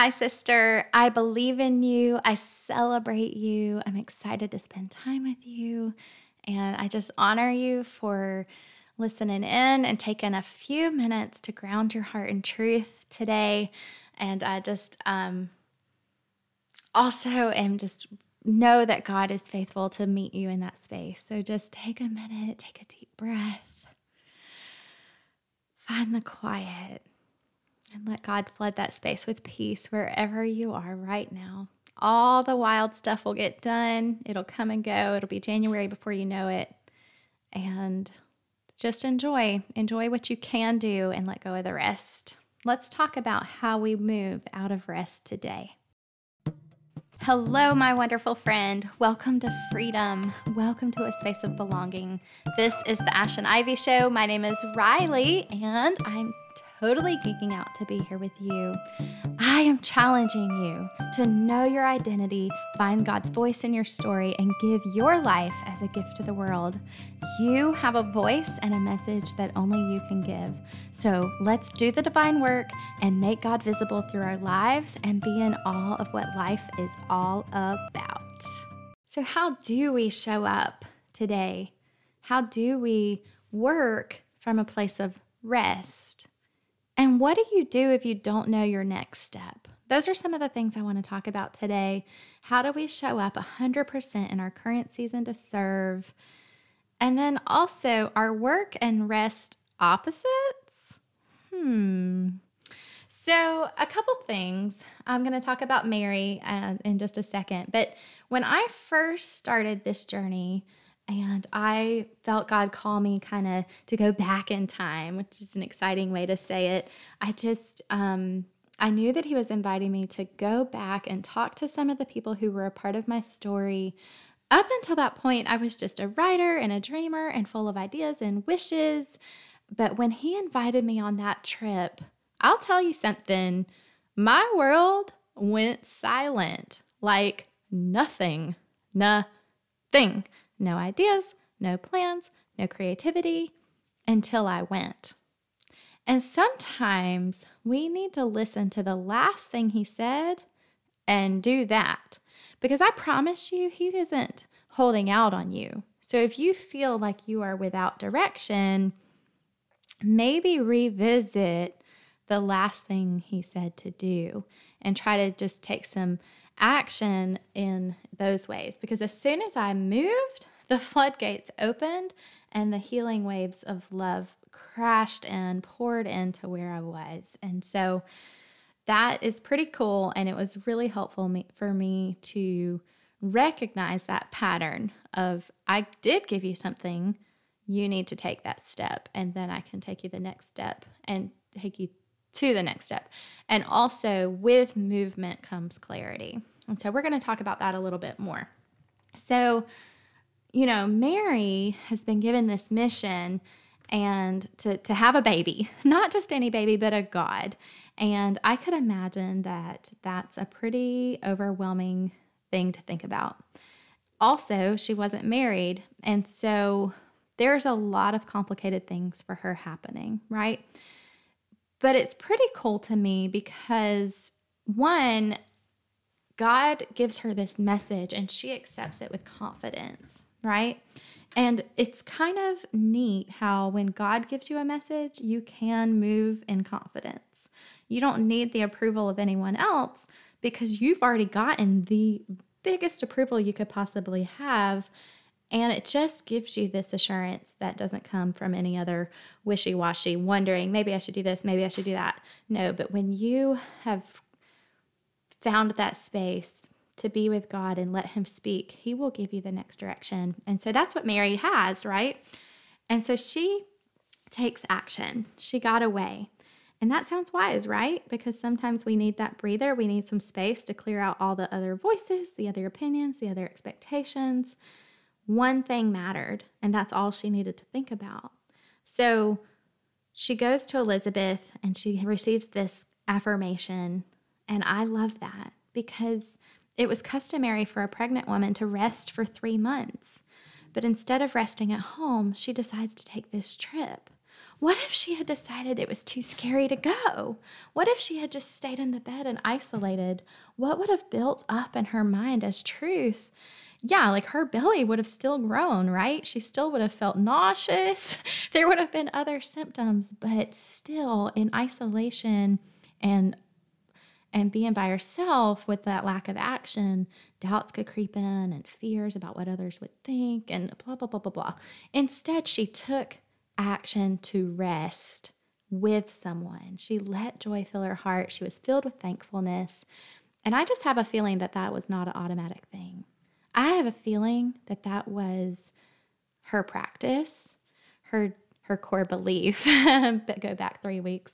Hi, sister. I believe in you. I celebrate you. I'm excited to spend time with you. And I just honor you for listening in and taking a few minutes to ground your heart in truth today. And I just um, also am just know that God is faithful to meet you in that space. So just take a minute, take a deep breath, find the quiet and let God flood that space with peace wherever you are right now. All the wild stuff will get done. It'll come and go. It'll be January before you know it. And just enjoy. Enjoy what you can do and let go of the rest. Let's talk about how we move out of rest today. Hello, my wonderful friend. Welcome to freedom. Welcome to a space of belonging. This is the Ash and Ivy Show. My name is Riley, and I'm totally geeking out to be here with you. I am challenging you to know your identity, find God's voice in your story, and give your life as a gift to the world. You have a voice and a message that only you can give. So let's do the divine work and make God visible through our lives and be in awe of what life is all about. So, how do we show up today? How do we work from a place of rest? And what do you do if you don't know your next step? Those are some of the things I want to talk about today. How do we show up 100% in our current season to serve? And then also, our work and rest opposites? Hmm. So, a couple things. I'm going to talk about Mary uh, in just a second. But when I first started this journey, and I felt God call me kind of to go back in time, which is an exciting way to say it. I just, um, I knew that He was inviting me to go back and talk to some of the people who were a part of my story. Up until that point, I was just a writer and a dreamer and full of ideas and wishes. But when He invited me on that trip, I'll tell you something, my world went silent like nothing, nothing no ideas, no plans, no creativity until I went. And sometimes we need to listen to the last thing he said and do that. Because I promise you, he isn't holding out on you. So if you feel like you are without direction, maybe revisit the last thing he said to do and try to just take some action in those ways. Because as soon as I moved, the floodgates opened and the healing waves of love crashed and poured into where I was. And so that is pretty cool. And it was really helpful for me to recognize that pattern of I did give you something, you need to take that step. And then I can take you the next step and take you to the next step. And also, with movement comes clarity. And so, we're going to talk about that a little bit more. So, you know, Mary has been given this mission and to, to have a baby, not just any baby, but a God. And I could imagine that that's a pretty overwhelming thing to think about. Also, she wasn't married. And so there's a lot of complicated things for her happening, right? But it's pretty cool to me because one, God gives her this message and she accepts it with confidence right? And it's kind of neat how when God gives you a message, you can move in confidence. You don't need the approval of anyone else because you've already gotten the biggest approval you could possibly have. And it just gives you this assurance that doesn't come from any other wishy washy, wondering, maybe I should do this, maybe I should do that. No, but when you have found that space to be with God and let Him speak, He will give you the next direction. And so that's what Mary has, right? And so she takes action. She got away. And that sounds wise, right? Because sometimes we need that breather. We need some space to clear out all the other voices, the other opinions, the other expectations. One thing mattered, and that's all she needed to think about. So she goes to Elizabeth and she receives this affirmation. And I love that because it was customary for a pregnant woman to rest for three months. But instead of resting at home, she decides to take this trip. What if she had decided it was too scary to go? What if she had just stayed in the bed and isolated? What would have built up in her mind as truth? Yeah, like her belly would have still grown, right? She still would have felt nauseous. there would have been other symptoms, but still in isolation and and being by herself with that lack of action, doubts could creep in and fears about what others would think and blah, blah, blah, blah, blah. Instead, she took action to rest with someone. She let joy fill her heart. She was filled with thankfulness. And I just have a feeling that that was not an automatic thing. I have a feeling that that was her practice, her her core belief. but go back three weeks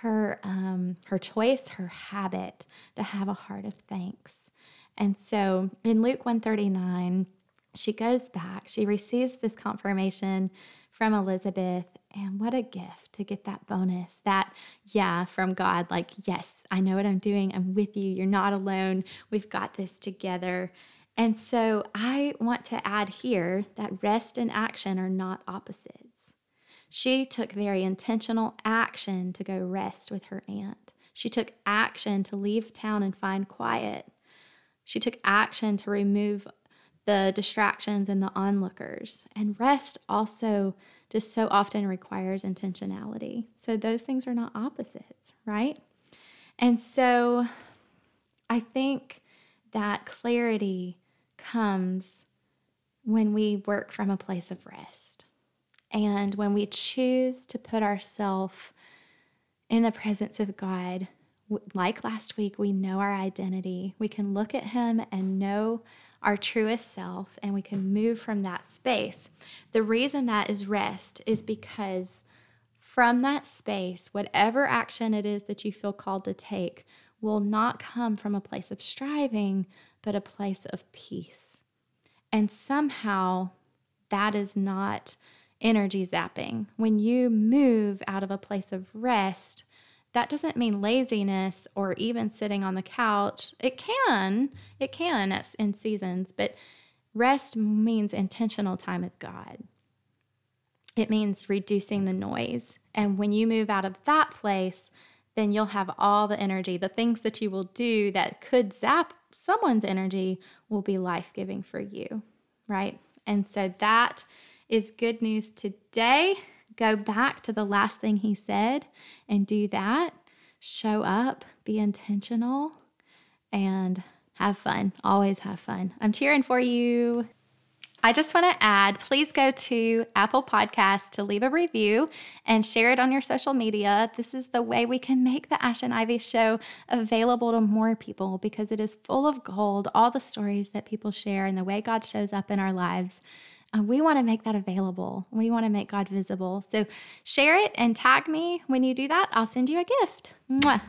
her um, her choice, her habit to have a heart of thanks. And so in Luke 139, she goes back, she receives this confirmation from Elizabeth, and what a gift to get that bonus that, yeah, from God, like, yes, I know what I'm doing. I'm with you. You're not alone. We've got this together. And so I want to add here that rest and action are not opposites. She took very intentional action to go rest with her aunt. She took action to leave town and find quiet. She took action to remove the distractions and the onlookers. And rest also just so often requires intentionality. So those things are not opposites, right? And so I think that clarity comes when we work from a place of rest. And when we choose to put ourselves in the presence of God, like last week, we know our identity. We can look at Him and know our truest self, and we can move from that space. The reason that is rest is because from that space, whatever action it is that you feel called to take will not come from a place of striving, but a place of peace. And somehow that is not energy zapping. When you move out of a place of rest, that doesn't mean laziness or even sitting on the couch. It can, it can in seasons, but rest means intentional time with God. It means reducing the noise. And when you move out of that place, then you'll have all the energy. The things that you will do that could zap someone's energy will be life giving for you, right? And so that is good news today. Go back to the last thing he said and do that. Show up, be intentional, and have fun. Always have fun. I'm cheering for you. I just want to add please go to Apple Podcasts to leave a review and share it on your social media. This is the way we can make the Ash and Ivy show available to more people because it is full of gold, all the stories that people share and the way God shows up in our lives. Uh, we want to make that available. We want to make God visible. So share it and tag me when you do that. I'll send you a gift. Mwah.